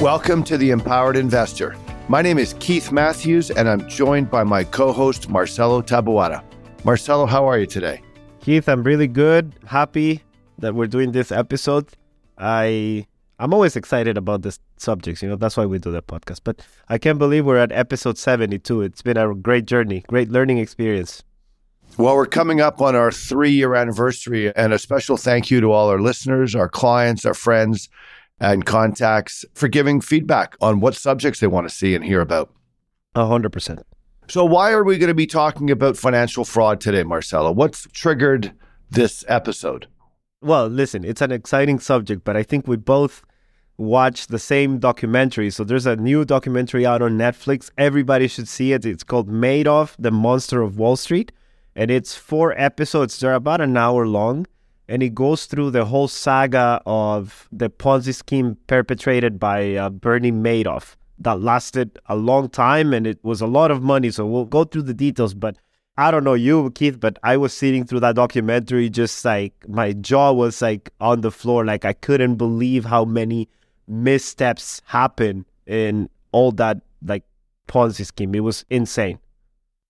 Welcome to the Empowered Investor. My name is Keith Matthews, and I'm joined by my co host, Marcelo Tabuada. Marcelo, how are you today? Keith, I'm really good. Happy that we're doing this episode. I I'm always excited about this subjects, you know, that's why we do the podcast. But I can't believe we're at episode 72. It's been a great journey, great learning experience. Well, we're coming up on our three year anniversary, and a special thank you to all our listeners, our clients, our friends, and contacts for giving feedback on what subjects they want to see and hear about. A hundred percent. So, why are we going to be talking about financial fraud today, Marcelo? What's triggered this episode? Well, listen, it's an exciting subject, but I think we both watched the same documentary. So there's a new documentary out on Netflix. Everybody should see it. It's called Madoff, the Monster of Wall Street and it's four episodes. They're about an hour long, and it goes through the whole saga of the Ponzi scheme perpetrated by uh, Bernie Madoff that lasted a long time, and it was a lot of money. So we'll go through the details, but. I don't know you, Keith, but I was sitting through that documentary, just like my jaw was like on the floor. Like I couldn't believe how many missteps happened in all that like Ponzi scheme. It was insane.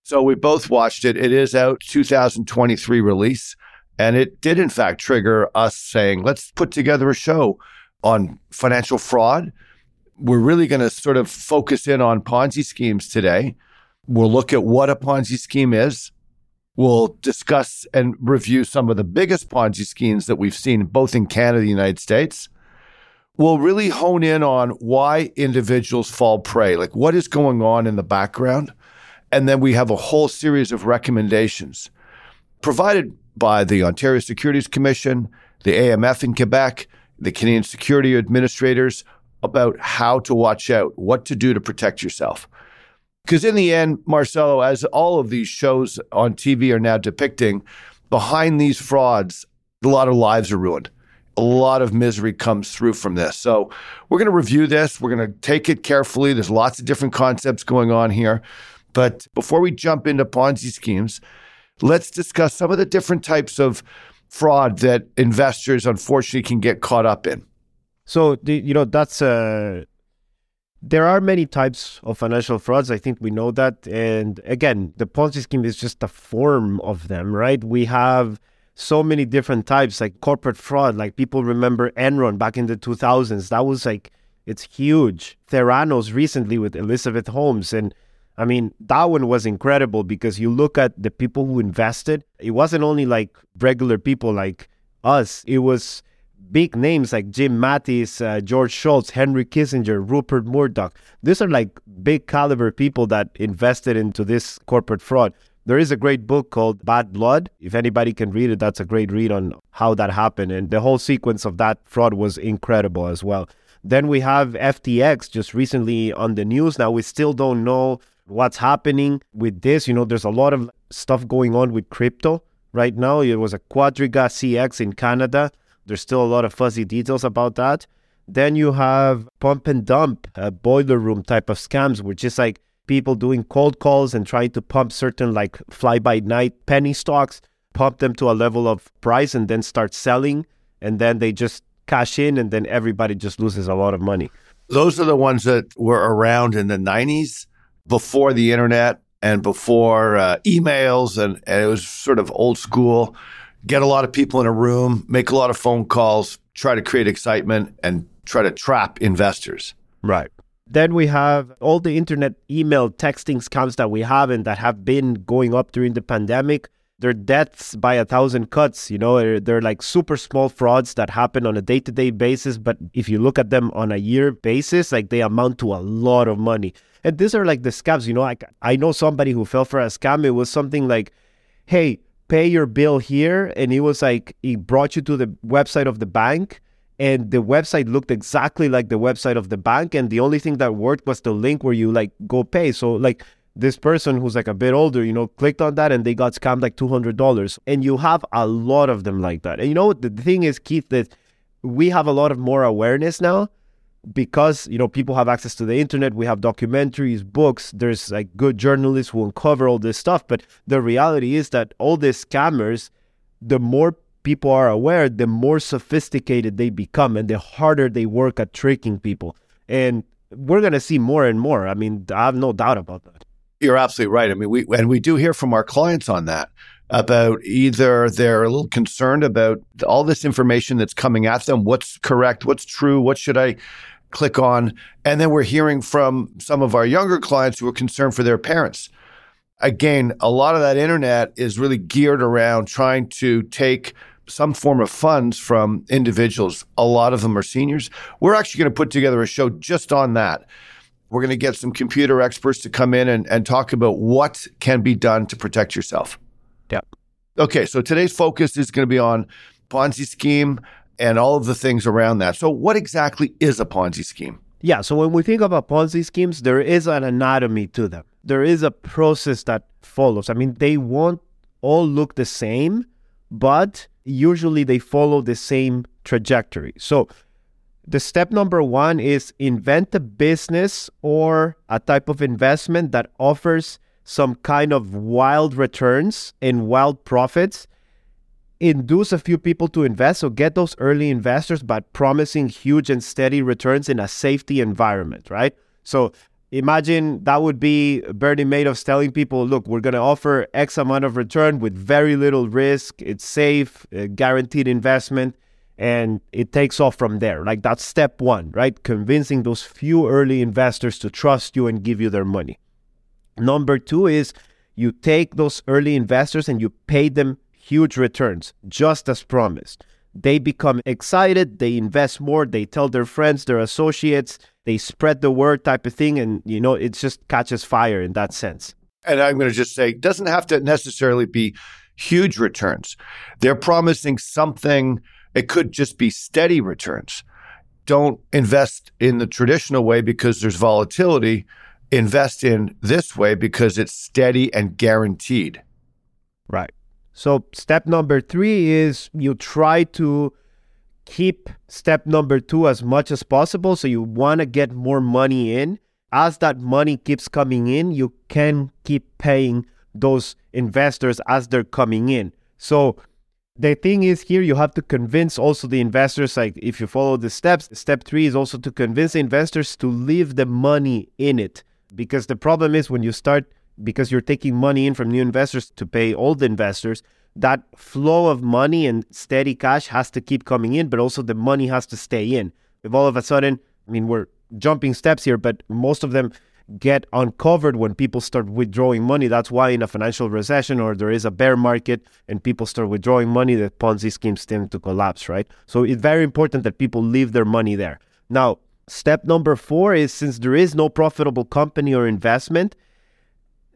So we both watched it. It is out 2023 release. And it did, in fact, trigger us saying, let's put together a show on financial fraud. We're really going to sort of focus in on Ponzi schemes today. We'll look at what a Ponzi scheme is. We'll discuss and review some of the biggest Ponzi schemes that we've seen both in Canada and the United States. We'll really hone in on why individuals fall prey, like what is going on in the background. And then we have a whole series of recommendations provided by the Ontario Securities Commission, the AMF in Quebec, the Canadian Security Administrators about how to watch out, what to do to protect yourself. Because in the end, Marcelo, as all of these shows on TV are now depicting, behind these frauds, a lot of lives are ruined. A lot of misery comes through from this. So we're going to review this. We're going to take it carefully. There's lots of different concepts going on here. But before we jump into Ponzi schemes, let's discuss some of the different types of fraud that investors unfortunately can get caught up in. So, you know, that's uh, there are many types of financial frauds. I think we know that. And again, the Ponzi scheme is just a form of them, right? We have so many different types, like corporate fraud. Like people remember Enron back in the 2000s. That was like, it's huge. Theranos recently with Elizabeth Holmes. And I mean, that one was incredible because you look at the people who invested, it wasn't only like regular people like us, it was big names like Jim Mattis, uh, George Shultz, Henry Kissinger, Rupert Murdoch. These are like big caliber people that invested into this corporate fraud. There is a great book called Bad Blood. If anybody can read it, that's a great read on how that happened. And the whole sequence of that fraud was incredible as well. Then we have FTX just recently on the news. Now, we still don't know what's happening with this. You know, there's a lot of stuff going on with crypto right now. It was a Quadriga CX in Canada. There's still a lot of fuzzy details about that. Then you have pump and dump, a boiler room type of scams, which is like people doing cold calls and trying to pump certain like fly by night penny stocks, pump them to a level of price and then start selling. And then they just cash in and then everybody just loses a lot of money. Those are the ones that were around in the 90s before the internet and before uh, emails, and, and it was sort of old school. Get a lot of people in a room, make a lot of phone calls, try to create excitement, and try to trap investors. Right. Then we have all the internet email texting scams that we have and that have been going up during the pandemic. They're deaths by a thousand cuts. You know, they're, they're like super small frauds that happen on a day to day basis. But if you look at them on a year basis, like they amount to a lot of money. And these are like the scams, you know, like I know somebody who fell for a scam. It was something like, hey, pay your bill here. And it was like he brought you to the website of the bank and the website looked exactly like the website of the bank and the only thing that worked was the link where you like go pay. So like this person who's like a bit older you know clicked on that and they got scammed like $200 and you have a lot of them like that. And you know what the thing is keith that we have a lot of more awareness now because you know people have access to the internet we have documentaries books there's like good journalists who uncover all this stuff but the reality is that all these scammers the more people are aware the more sophisticated they become and the harder they work at tricking people. And we're going to see more and more. I mean i have no doubt about that. You're absolutely right. I mean we and we do hear from our clients on that about either they're a little concerned about all this information that's coming at them what's correct what's true what should i click on. And then we're hearing from some of our younger clients who are concerned for their parents. Again, a lot of that internet is really geared around trying to take some form of funds from individuals. A lot of them are seniors. We're actually going to put together a show just on that. We're going to get some computer experts to come in and, and talk about what can be done to protect yourself. Yeah. Okay, so today's focus is going to be on Ponzi scheme and all of the things around that. So, what exactly is a Ponzi scheme? Yeah, so when we think about Ponzi schemes, there is an anatomy to them. There is a process that follows. I mean, they won't all look the same, but usually they follow the same trajectory. So, the step number one is invent a business or a type of investment that offers some kind of wild returns and wild profits induce a few people to invest. So get those early investors by promising huge and steady returns in a safety environment, right? So imagine that would be Bernie Madoff telling people, look, we're going to offer X amount of return with very little risk. It's safe, uh, guaranteed investment, and it takes off from there. Like that's step one, right? Convincing those few early investors to trust you and give you their money. Number two is you take those early investors and you pay them huge returns, just as promised. They become excited, they invest more, they tell their friends, their associates, they spread the word type of thing. And, you know, it just catches fire in that sense. And I'm going to just say, it doesn't have to necessarily be huge returns. They're promising something, it could just be steady returns. Don't invest in the traditional way because there's volatility. Invest in this way because it's steady and guaranteed. Right. So, step number three is you try to keep step number two as much as possible. So, you want to get more money in. As that money keeps coming in, you can keep paying those investors as they're coming in. So, the thing is here you have to convince also the investors like if you follow the steps step 3 is also to convince investors to leave the money in it because the problem is when you start because you're taking money in from new investors to pay old investors, that flow of money and steady cash has to keep coming in, but also the money has to stay in. If all of a sudden, I mean, we're jumping steps here, but most of them get uncovered when people start withdrawing money. That's why in a financial recession or there is a bear market and people start withdrawing money, the Ponzi schemes tend to collapse, right? So it's very important that people leave their money there. Now, step number four is since there is no profitable company or investment,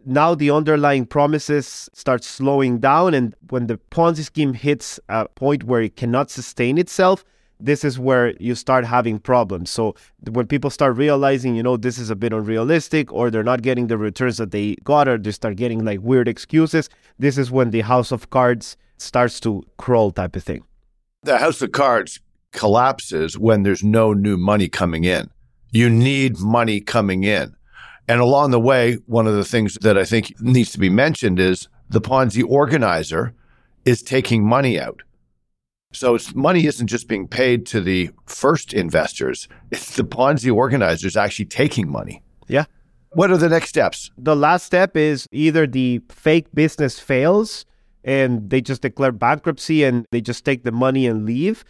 now the underlying promises start slowing down and when the ponzi scheme hits a point where it cannot sustain itself this is where you start having problems. So when people start realizing you know this is a bit unrealistic or they're not getting the returns that they got or they start getting like weird excuses this is when the house of cards starts to crawl type of thing. The house of cards collapses when there's no new money coming in. You need money coming in and along the way, one of the things that I think needs to be mentioned is the Ponzi organizer is taking money out. So money isn't just being paid to the first investors, it's the Ponzi organizers actually taking money. Yeah. What are the next steps? The last step is either the fake business fails and they just declare bankruptcy and they just take the money and leave,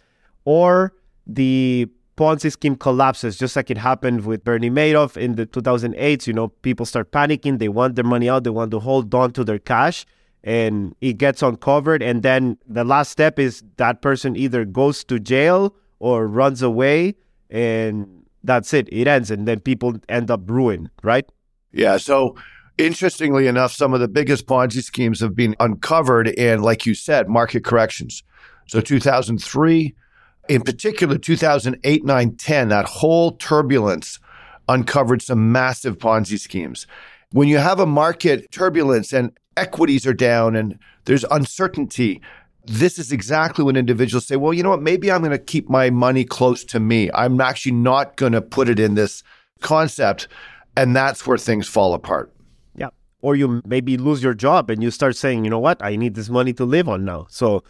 or the Ponzi scheme collapses, just like it happened with Bernie Madoff in the 2008s. You know, people start panicking. They want their money out. They want to hold on to their cash, and it gets uncovered. And then the last step is that person either goes to jail or runs away, and that's it. It ends, and then people end up ruined, right? Yeah. So Interestingly enough, some of the biggest Ponzi schemes have been uncovered in, like you said, market corrections. So 2003, in particular, 2008, 9, 10, that whole turbulence uncovered some massive Ponzi schemes. When you have a market turbulence and equities are down and there's uncertainty, this is exactly when individuals say, well, you know what? Maybe I'm going to keep my money close to me. I'm actually not going to put it in this concept. And that's where things fall apart. Yeah. Or you maybe lose your job and you start saying, you know what? I need this money to live on now. So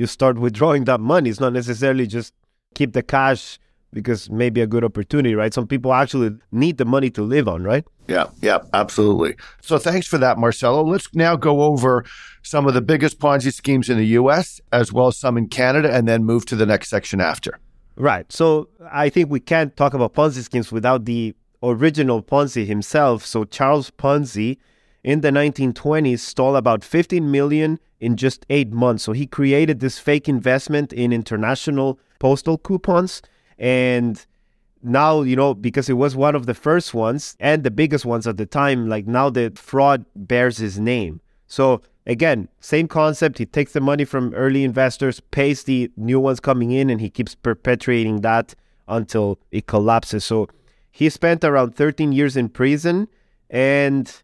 you start withdrawing that money. It's not necessarily just keep the cash because maybe a good opportunity, right? Some people actually need the money to live on, right? Yeah, yeah, absolutely. So thanks for that, Marcelo. Let's now go over some of the biggest Ponzi schemes in the US as well as some in Canada and then move to the next section after. Right. So I think we can't talk about Ponzi schemes without the original Ponzi himself. So Charles Ponzi in the 1920s stole about 15 million in just 8 months. So he created this fake investment in international postal coupons and now, you know, because it was one of the first ones and the biggest ones at the time, like now the fraud bears his name. So again, same concept. He takes the money from early investors, pays the new ones coming in, and he keeps perpetuating that until it collapses. So he spent around 13 years in prison, and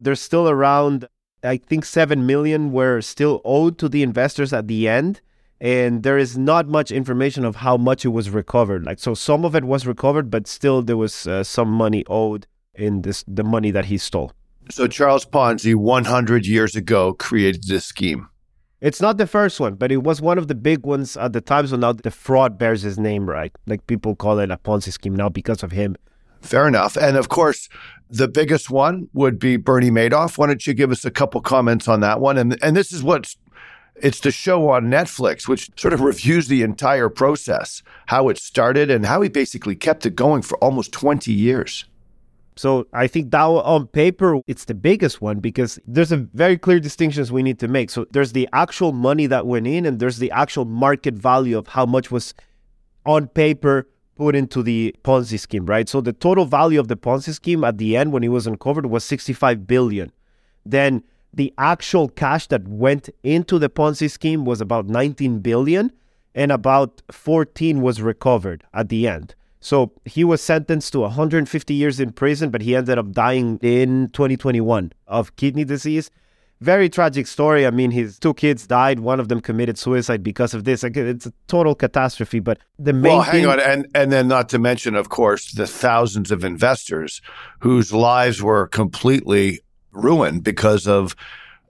there's still around, I think, 7 million were still owed to the investors at the end and there is not much information of how much it was recovered. Like so, some of it was recovered, but still there was uh, some money owed in this the money that he stole. So Charles Ponzi, 100 years ago, created this scheme. It's not the first one, but it was one of the big ones at the time. So now the fraud bears his name, right? Like people call it a Ponzi scheme now because of him. Fair enough. And of course, the biggest one would be Bernie Madoff. Why don't you give us a couple comments on that one? And and this is what's it's the show on Netflix, which sort of reviews the entire process, how it started, and how he basically kept it going for almost 20 years. So I think that on paper, it's the biggest one because there's a very clear distinctions we need to make. So there's the actual money that went in, and there's the actual market value of how much was on paper put into the Ponzi scheme, right? So the total value of the Ponzi scheme at the end when it was uncovered was 65 billion. Then the actual cash that went into the Ponzi scheme was about 19 billion and about 14 was recovered at the end. So he was sentenced to 150 years in prison, but he ended up dying in 2021 of kidney disease. Very tragic story. I mean, his two kids died. One of them committed suicide because of this. Like, it's a total catastrophe. But the main well, hang thing- on, and and then not to mention, of course, the thousands of investors whose lives were completely ruined because of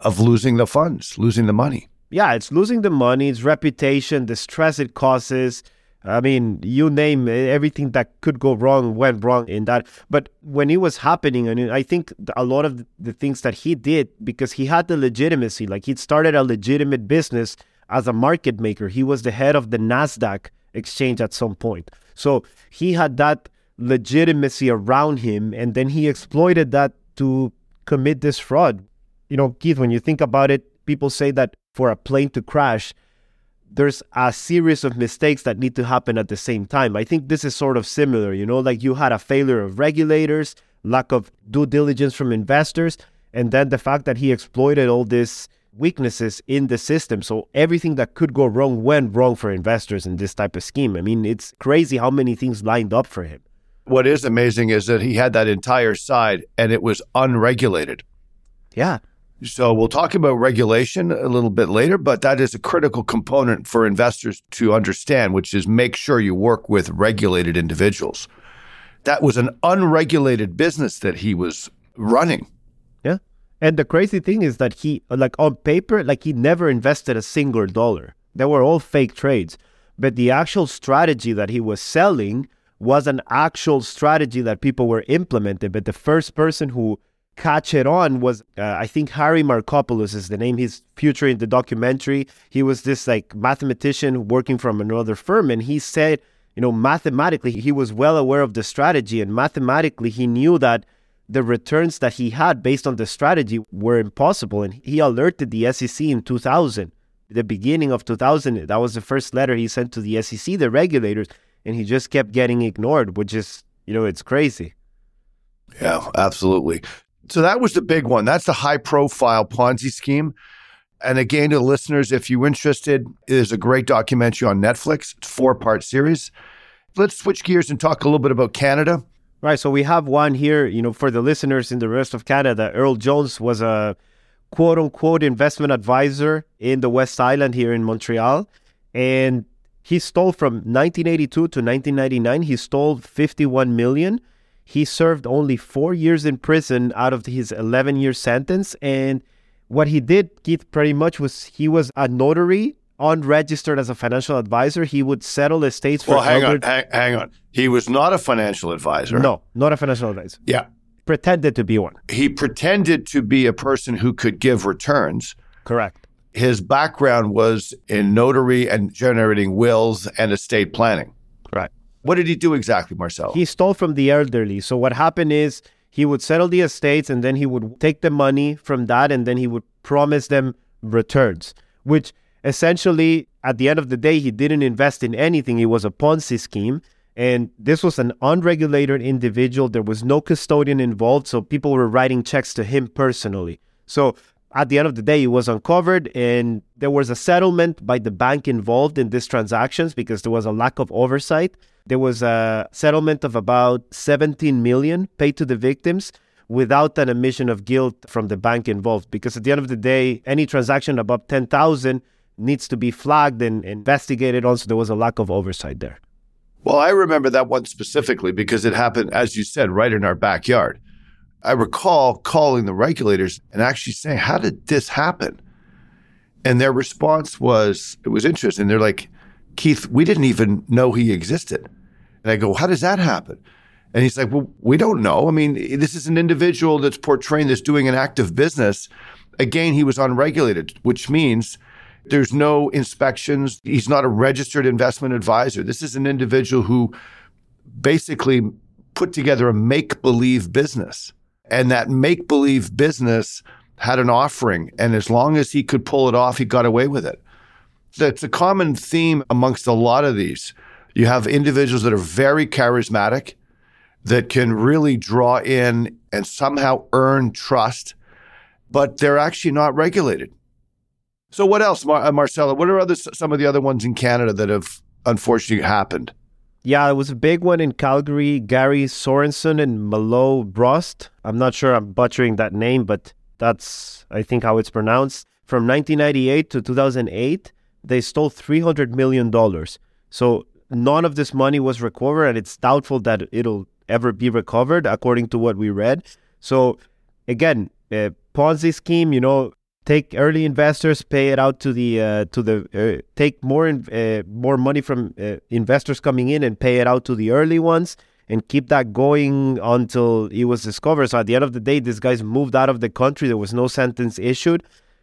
of losing the funds, losing the money. Yeah, it's losing the money, its reputation, the stress it causes. I mean, you name everything that could go wrong went wrong in that. But when it was happening, mean, I think a lot of the things that he did because he had the legitimacy, like he started a legitimate business as a market maker. He was the head of the Nasdaq exchange at some point, so he had that legitimacy around him, and then he exploited that to commit this fraud. You know, Keith, when you think about it, people say that for a plane to crash, there's a series of mistakes that need to happen at the same time. I think this is sort of similar, you know, like you had a failure of regulators, lack of due diligence from investors, and then the fact that he exploited all these weaknesses in the system. So everything that could go wrong went wrong for investors in this type of scheme. I mean, it's crazy how many things lined up for him. What is amazing is that he had that entire side and it was unregulated. Yeah. So we'll talk about regulation a little bit later, but that is a critical component for investors to understand, which is make sure you work with regulated individuals. That was an unregulated business that he was running. Yeah. And the crazy thing is that he, like on paper, like he never invested a single dollar. They were all fake trades. But the actual strategy that he was selling was an actual strategy that people were implementing. But the first person who catch it on was uh, I think Harry Markopolos is the name. He's future in the documentary. He was this like mathematician working from another firm, and he said, you know, mathematically he was well aware of the strategy, and mathematically he knew that the returns that he had based on the strategy were impossible, and he alerted the SEC in 2000. The beginning of 2000, that was the first letter he sent to the SEC, the regulators, and he just kept getting ignored, which is, you know, it's crazy. Yeah, absolutely. So that was the big one. That's the high profile Ponzi scheme. And again, to the listeners, if you're interested, there's a great documentary on Netflix, four part series. Let's switch gears and talk a little bit about Canada. Right. So we have one here, you know, for the listeners in the rest of Canada. Earl Jones was a quote unquote investment advisor in the West Island here in Montreal. And he stole from 1982 to 1999, he stole 51 million. He served only four years in prison out of his 11 year sentence. And what he did, Keith, pretty much was he was a notary unregistered as a financial advisor. He would settle estates for. Well, hang on, hang, hang on. He was not a financial advisor. No, not a financial advisor. Yeah. Pretended to be one. He pretended to be a person who could give returns. Correct. His background was in notary and generating wills and estate planning. What did he do exactly, Marcel? He stole from the elderly. So what happened is he would settle the estates and then he would take the money from that and then he would promise them returns, which essentially at the end of the day he didn't invest in anything. It was a Ponzi scheme. And this was an unregulated individual. There was no custodian involved. So people were writing checks to him personally. So at the end of the day, it was uncovered and there was a settlement by the bank involved in these transactions because there was a lack of oversight. There was a settlement of about 17 million paid to the victims without an admission of guilt from the bank involved because at the end of the day, any transaction above 10,000 needs to be flagged and investigated. Also, there was a lack of oversight there. Well, I remember that one specifically because it happened, as you said, right in our backyard. I recall calling the regulators and actually saying, How did this happen? And their response was, It was interesting. They're like, Keith, we didn't even know he existed. And I go, How does that happen? And he's like, Well, we don't know. I mean, this is an individual that's portraying this doing an active business. Again, he was unregulated, which means there's no inspections. He's not a registered investment advisor. This is an individual who basically put together a make believe business. And that make believe business had an offering. And as long as he could pull it off, he got away with it. That's a common theme amongst a lot of these. You have individuals that are very charismatic, that can really draw in and somehow earn trust, but they're actually not regulated. So, what else, Mar- uh, Marcella? What are other some of the other ones in Canada that have unfortunately happened? Yeah, it was a big one in Calgary. Gary Sorenson and Milowe Brost. I'm not sure I'm butchering that name, but that's, I think, how it's pronounced. From 1998 to 2008, they stole $300 million. So none of this money was recovered, and it's doubtful that it'll ever be recovered, according to what we read. So, again, Ponzi scheme, you know, take early investors, pay it out to the uh, to the uh, take more in, uh, more money from uh, investors coming in and pay it out to the early ones and keep that going until it was discovered. So at the end of the day, these guys moved out of the country. There was no sentence issued.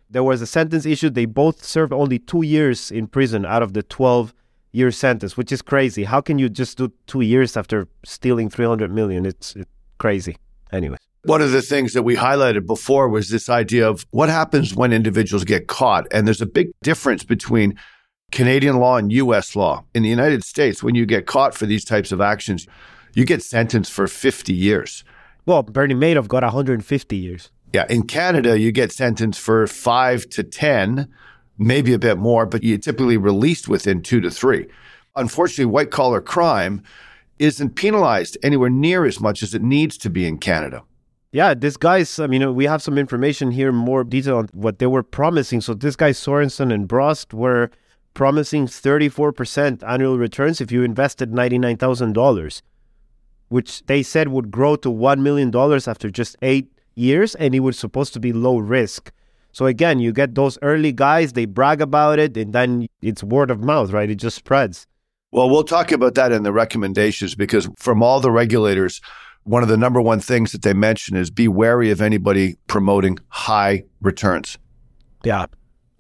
There was a sentence issued. They both served only two years in prison out of the twelve year sentence, which is crazy. How can you just do two years after stealing three hundred million? It's, it's crazy. Anyways. One of the things that we highlighted before was this idea of what happens when individuals get caught. And there's a big difference between Canadian law and US law. In the United States, when you get caught for these types of actions, you get sentenced for 50 years. Well, Bernie Madoff got 150 years. Yeah. In Canada, you get sentenced for five to 10, maybe a bit more, but you typically released within two to three. Unfortunately, white collar crime isn't penalized anywhere near as much as it needs to be in Canada. Yeah, these guys, I mean, we have some information here, more detail on what they were promising. So, this guy, Sorenson and Brost, were promising 34% annual returns if you invested $99,000, which they said would grow to $1 million after just eight years, and it was supposed to be low risk. So, again, you get those early guys, they brag about it, and then it's word of mouth, right? It just spreads. Well, we'll talk about that in the recommendations because from all the regulators, one of the number one things that they mention is be wary of anybody promoting high returns. Yeah.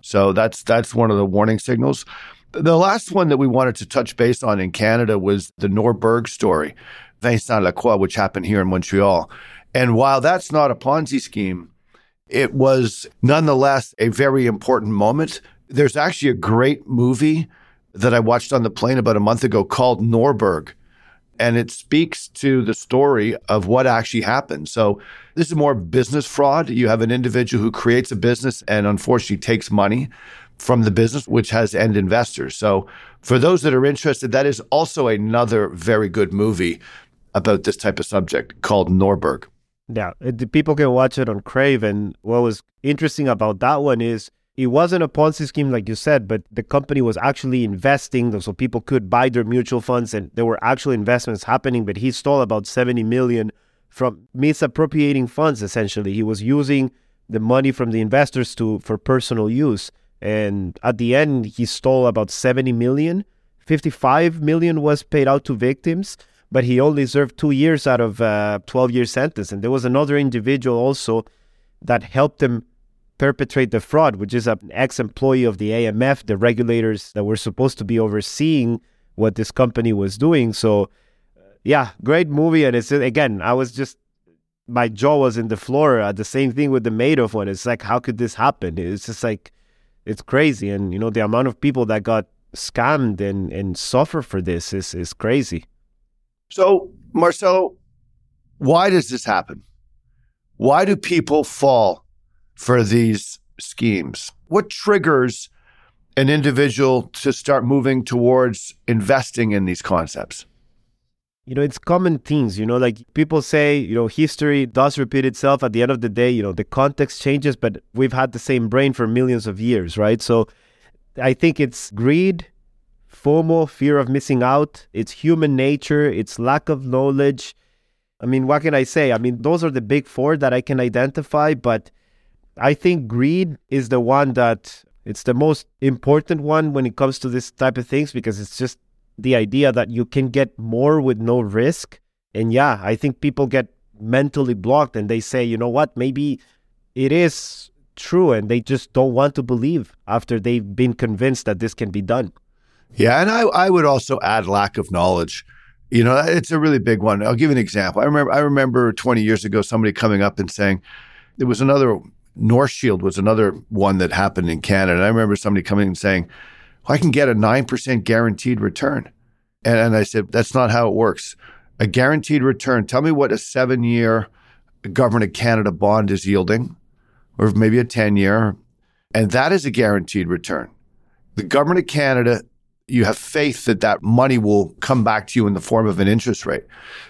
So that's that's one of the warning signals. The last one that we wanted to touch base on in Canada was the Norbourg story, Vincent Lacroix, which happened here in Montreal. And while that's not a Ponzi scheme, it was nonetheless a very important moment. There's actually a great movie that I watched on the plane about a month ago called Norbourg. And it speaks to the story of what actually happened. So this is more business fraud. You have an individual who creates a business and unfortunately takes money from the business, which has end investors. So for those that are interested, that is also another very good movie about this type of subject called Norbourg. Yeah, people can watch it on Crave. And what was interesting about that one is it wasn't a Ponzi scheme like you said, but the company was actually investing, so people could buy their mutual funds, and there were actual investments happening. But he stole about seventy million from misappropriating funds. Essentially, he was using the money from the investors to for personal use, and at the end, he stole about seventy million. Fifty-five million was paid out to victims, but he only served two years out of a twelve-year sentence. And there was another individual also that helped him perpetrate the fraud, which is an ex employee of the AMF, the regulators that were supposed to be overseeing what this company was doing. So, yeah, great movie. And it's again, I was just, my jaw was in the floor. Uh, the same thing with the Madoff one. It's like, how could this happen? It's just like, it's crazy. And, you know, the amount of people that got scammed and, and suffer for this is, is crazy. So, Marcelo, why does this happen? Why do people fall for these schemes? What triggers an individual to start moving towards investing in these concepts? You know, it's common things, you know, like people say, you know, history does repeat itself. At the end of the day, you know, the context changes, but we've had the same brain for millions of years, right? So I think it's greed, FOMO, fear of missing out, it's human nature, it's lack of knowledge. I mean, what can I say? I mean, those are the big four that I can identify, but I think greed is the one that it's the most important one when it comes to this type of things because it's just the idea that you can get more with no risk. And yeah, I think people get mentally blocked and they say, you know what, maybe it is true and they just don't want to believe after they've been convinced that this can be done. Yeah, and I, I would also add lack of knowledge. You know, it's a really big one. I'll give you an example. I remember I remember 20 years ago somebody coming up and saying there was another Norshield was another one that happened in Canada. And I remember somebody coming and saying, well, I can get a 9% guaranteed return. And, and I said, that's not how it works. A guaranteed return, tell me what a seven year government of Canada bond is yielding, or maybe a 10 year. And that is a guaranteed return. The government of Canada, you have faith that that money will come back to you in the form of an interest rate.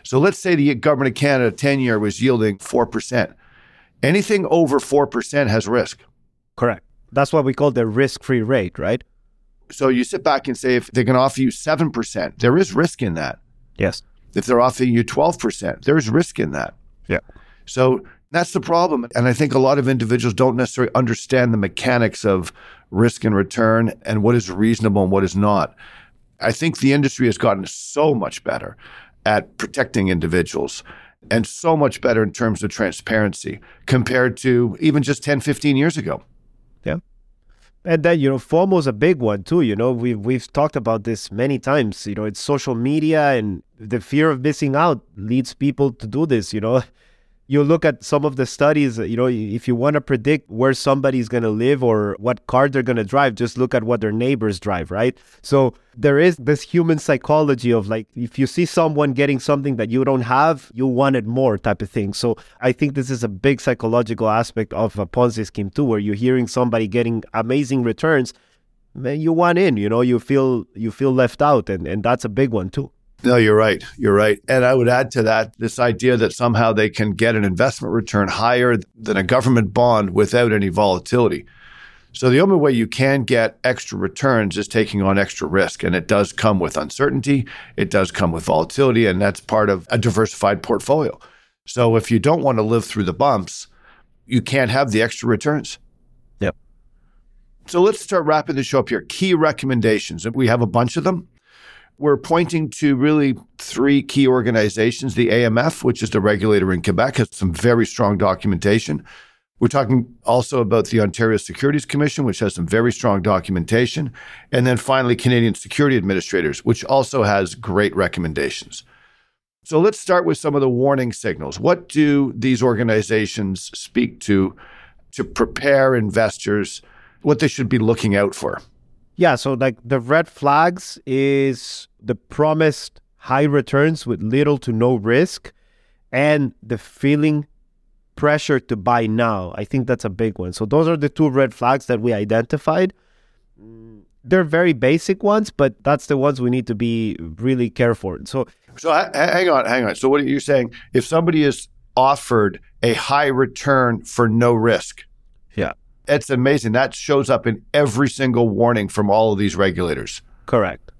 So let's say the government of Canada 10 year was yielding 4%. Anything over 4% has risk. Correct. That's what we call the risk free rate, right? So you sit back and say, if they can offer you 7%, there is risk in that. Yes. If they're offering you 12%, there's risk in that. Yeah. So that's the problem. And I think a lot of individuals don't necessarily understand the mechanics of risk and return and what is reasonable and what is not. I think the industry has gotten so much better at protecting individuals and so much better in terms of transparency compared to even just 10, 15 years ago. Yeah. And then, you know, FOMO is a big one too. You know, we've, we've talked about this many times. You know, it's social media and the fear of missing out leads people to do this. You know, you look at some of the studies, you know, if you want to predict where somebody's going to live or what car they're going to drive, just look at what their neighbors drive, right? So there is this human psychology of like, if you see someone getting something that you don't have, you want it more type of thing. So I think this is a big psychological aspect of a Ponzi scheme too, where you're hearing somebody getting amazing returns. Man, you want in, you know, you feel you feel left out, and, and that's a big one too. No, you're right. You're right. And I would add to that this idea that somehow they can get an investment return higher than a government bond without any volatility. So the only way you can get extra returns is taking on extra risk. And it does come with uncertainty, it does come with volatility, and that's part of a diversified portfolio. So if you don't want to live through the bumps, you can't have the extra returns. Yep. So let's start wrapping the show up here. Key recommendations. We have a bunch of them we're pointing to really three key organizations. The AMF, which is the regulator in Quebec, has some very strong documentation. We're talking also about the Ontario Securities Commission, which has some very strong documentation. And then finally, Canadian Security Administrators, which also has great recommendations. So let's start with some of the warning signals. What do these organizations speak to to prepare investors what they should be looking out for? Yeah, so like the red flags is the promised high returns with little to no risk and the feeling pressure to buy now. I think that's a big one. So those are the two red flags that we identified. They're very basic ones, but that's the ones we need to be really careful. So So ha- hang on, hang on. So what are you saying? If somebody is offered a high return for no risk, yeah, it's amazing. That shows up in every single warning from all of these regulators. correct.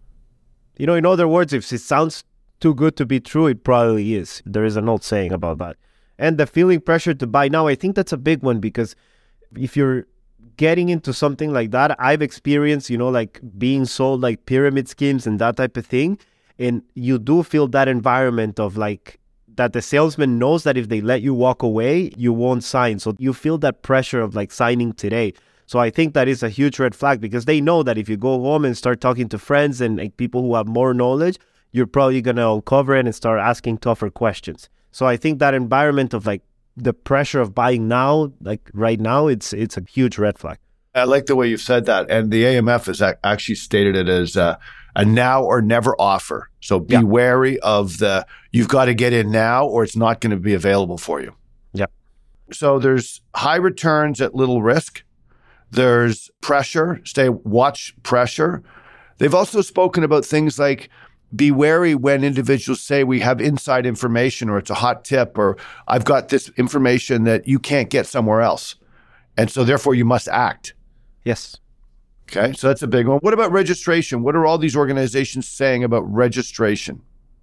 You know, in other words, if it sounds too good to be true, it probably is. There is an old saying about that. And the feeling pressure to buy now, I think that's a big one because if you're getting into something like that, I've experienced, you know, like being sold like pyramid schemes and that type of thing. And you do feel that environment of like that the salesman knows that if they let you walk away, you won't sign. So you feel that pressure of like signing today. So I think that is a huge red flag because they know that if you go home and start talking to friends and like, people who have more knowledge, you're probably going to uncover it and start asking tougher questions. So I think that environment of like the pressure of buying now, like right now, it's it's a huge red flag. I like the way you've said that. And the AMF has actually stated it as uh, a now or never offer. So be Yeah. wary of the you've got to get in now or it's not going to be available for you. Yeah. So there's high returns at little risk. There's pressure, stay watch pressure. They've also spoken about things like be wary when individuals say we have inside information or it's a hot tip or I've got this information that you can't get somewhere else. And so therefore you must act. Yes. Okay, so that's a big one. What about registration? What are all these organizations saying about registration?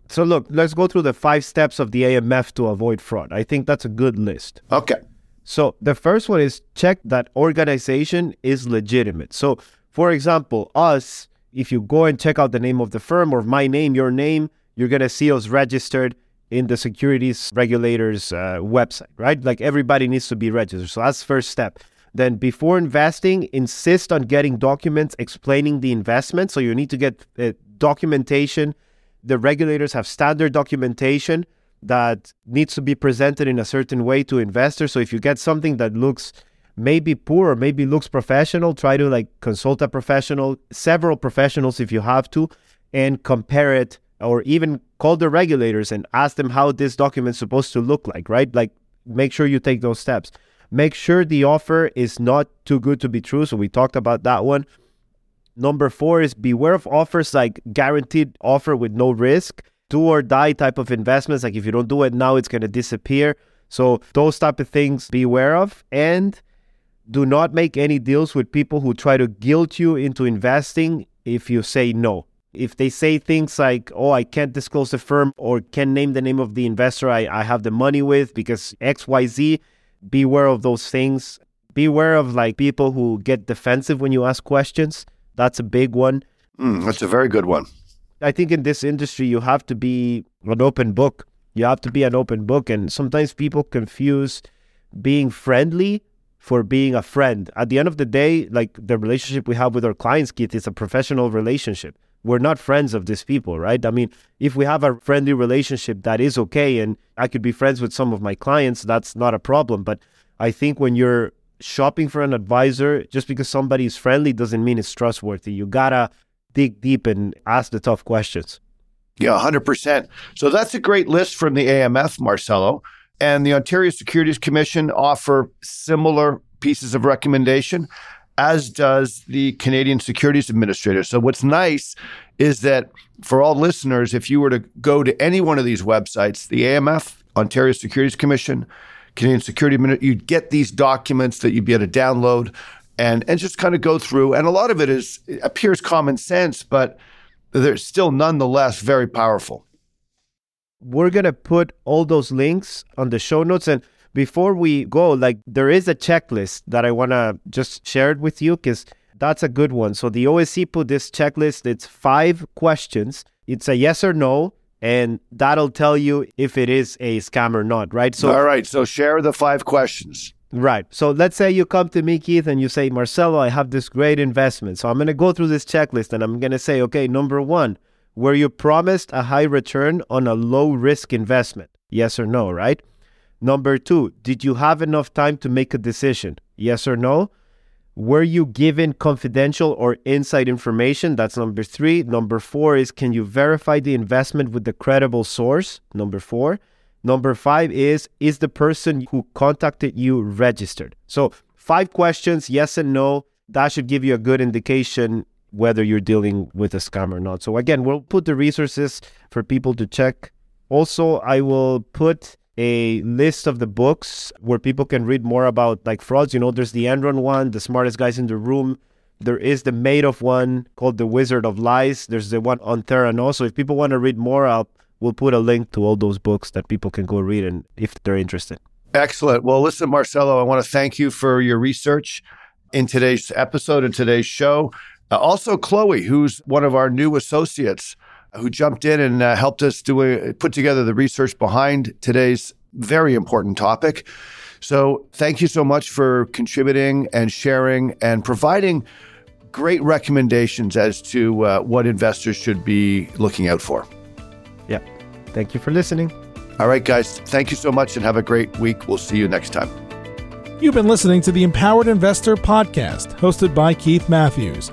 So look, let's go through the five steps of the AMF to avoid fraud. I think that's a good list. Okay, So the first one is check that organization is legitimate. So for example, us, if you go and check out the name of the firm or my name, your name, you're gonna see us registered in the securities regulators uh, website, right? Like everybody needs to be registered. So that's first step. Then before investing, insist on getting documents explaining the investment. So you need to get uh, documentation. The regulators have standard documentation that needs to be presented in a certain way to investors. So if you get something that looks maybe poor or maybe looks professional, try to like consult a professional, several professionals if you have to, and compare it or even call the regulators and ask them how this document's supposed to look like, right? Like make sure you take those steps. Make sure the offer is not too good to be true. So we talked about that one. Number four is beware of offers like guaranteed offer with no risk, do or die type of investments. Like if you don't do it now, it's going to disappear. So those type of things beware of. And do not make any deals with people who try to guilt you into investing if you say no. If they say things like, oh, I can't disclose the firm or can't name the name of the investor I, I have the money with because XYZ, beware of those things. Beware of like people who get defensive when you ask questions. That's a big one. Mm, that's a very good one. I think in this industry, you have to be an open book. You have to be an open book. And sometimes people confuse being friendly for being a friend. At the end of the day, like the relationship we have with our clients, Keith, is a professional relationship. We're not friends of these people, right? I mean, if we have a friendly relationship, that is okay. And I could be friends with some of my clients, that's not a problem. But I think when you're shopping for an advisor, just because somebody is friendly doesn't mean it's trustworthy. You gotta dig deep and ask the tough questions. Yeah, 100%. So that's a great list from the AMF, Marcelo. And the Ontario Securities Commission offer similar pieces of recommendation, as does the Canadian Securities Administrator. So what's nice is that for all listeners, if you were to go to any one of these websites, the AMF, Ontario Securities Commission, Canadian Security Administrator, you'd get these documents that you'd be able to download and, and just kind of go through. And a lot of it is it appears common sense, but they're still nonetheless very powerful. We're gonna put all those links on the show notes. And before we go, like there is a checklist that I wanna just share it with you because that's a good one. So the OSC put this checklist, it's five questions. It's a yes or no, and that'll tell you if it is a scam or not, right? So All right. So share the five questions. Right. So let's say you come to me, Keith, and you say, Marcelo, I have this great investment. So I'm going to go through this checklist and I'm going to say, okay, number one, were you promised a high return on a low risk investment? Yes or no, right? Number two, did you have enough time to make a decision? Yes or no? were you given confidential or inside information? That's number three. Number four is can you verify the investment with the credible source? Number four. Number five is is the person who contacted you registered? So, five questions, yes and no. That should give you a good indication whether you're dealing with a scam or not. So, again, we'll put the resources for people to check. Also, I will put a list of the books where people can read more about like frauds. You know, there's the Enron one, the smartest guys in the room. There is the Madoff one called The Wizard of Lies. There's the one on Theranos. So if people want to read more, I'll, we'll put a link to all those books that people can go read and if they're interested. Excellent. Well, listen, Marcelo, I want to thank you for your research in today's episode and today's show. Uh, also, Chloe, who's one of our new associates who jumped in and uh, helped us do a, put together the research behind today's very important topic. So, thank you so much for contributing and sharing and providing great recommendations as to uh, what investors should be looking out for. Yeah. Thank you for listening. All right, guys. Thank you so much and have a great week. We'll see you next time. You've been listening to the Empowered Investor Podcast, hosted by Keith Matthews.